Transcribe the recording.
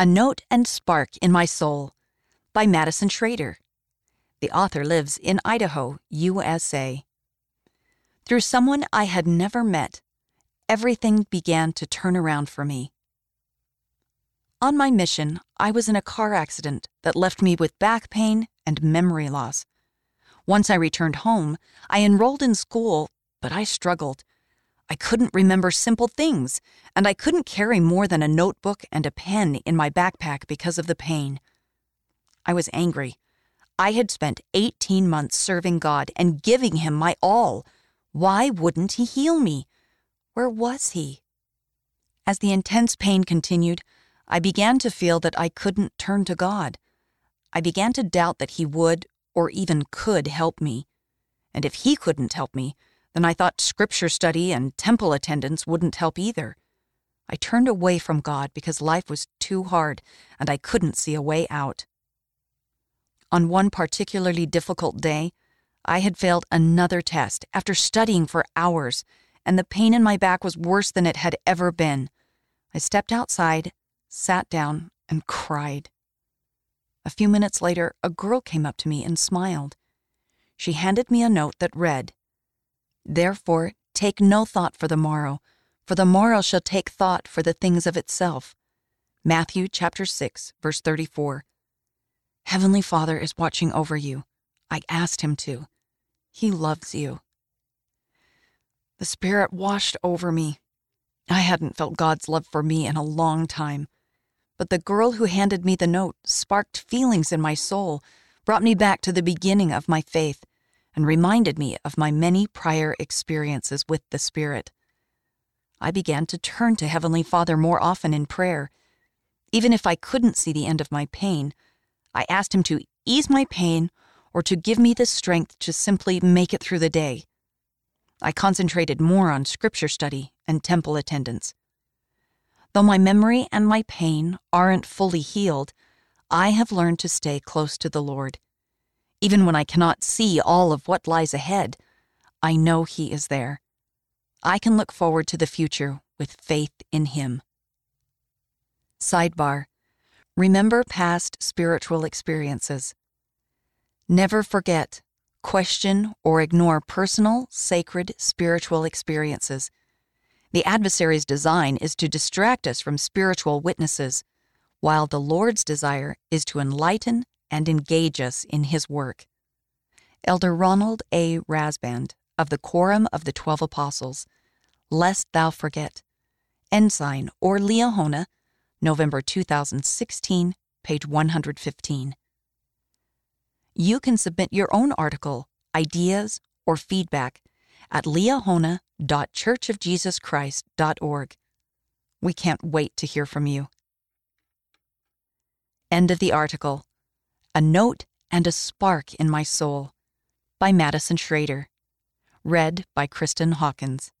A Note and Spark in My Soul by Madison Schrader. The author lives in Idaho, USA. Through someone I had never met, everything began to turn around for me. On my mission, I was in a car accident that left me with back pain and memory loss. Once I returned home, I enrolled in school, but I struggled. I couldn't remember simple things, and I couldn't carry more than a notebook and a pen in my backpack because of the pain. I was angry. I had spent 18 months serving God and giving Him my all. Why wouldn't He heal me? Where was He? As the intense pain continued, I began to feel that I couldn't turn to God. I began to doubt that He would or even could help me. And if He couldn't help me, then I thought scripture study and temple attendance wouldn't help either. I turned away from God because life was too hard and I couldn't see a way out. On one particularly difficult day, I had failed another test after studying for hours, and the pain in my back was worse than it had ever been. I stepped outside, sat down, and cried. A few minutes later, a girl came up to me and smiled. She handed me a note that read, Therefore, take no thought for the morrow, for the morrow shall take thought for the things of itself. Matthew chapter 6, verse 34. Heavenly Father is watching over you. I asked him to. He loves you. The Spirit washed over me. I hadn't felt God's love for me in a long time. But the girl who handed me the note sparked feelings in my soul, brought me back to the beginning of my faith, and reminded me of my many prior experiences with the Spirit. I began to turn to Heavenly Father more often in prayer. Even if I couldn't see the end of my pain, I asked Him to ease my pain or to give me the strength to simply make it through the day. I concentrated more on scripture study and temple attendance. Though my memory and my pain aren't fully healed, I have learned to stay close to the Lord. Even when I cannot see all of what lies ahead, I know He is there. I can look forward to the future with faith in Him. Sidebar Remember past spiritual experiences. Never forget, question, or ignore personal, sacred, spiritual experiences. The adversary's design is to distract us from spiritual witnesses, while the Lord's desire is to enlighten and engage us in his work. Elder Ronald A. Rasband of the Quorum of the Twelve Apostles, Lest Thou Forget, Ensign or Liahona, November 2016, page 115. You can submit your own article, ideas, or feedback at liahona.churchofjesuschrist.org. We can't wait to hear from you. End of the article. A Note and a Spark in My Soul by Madison Schrader. Read by Kristen Hawkins.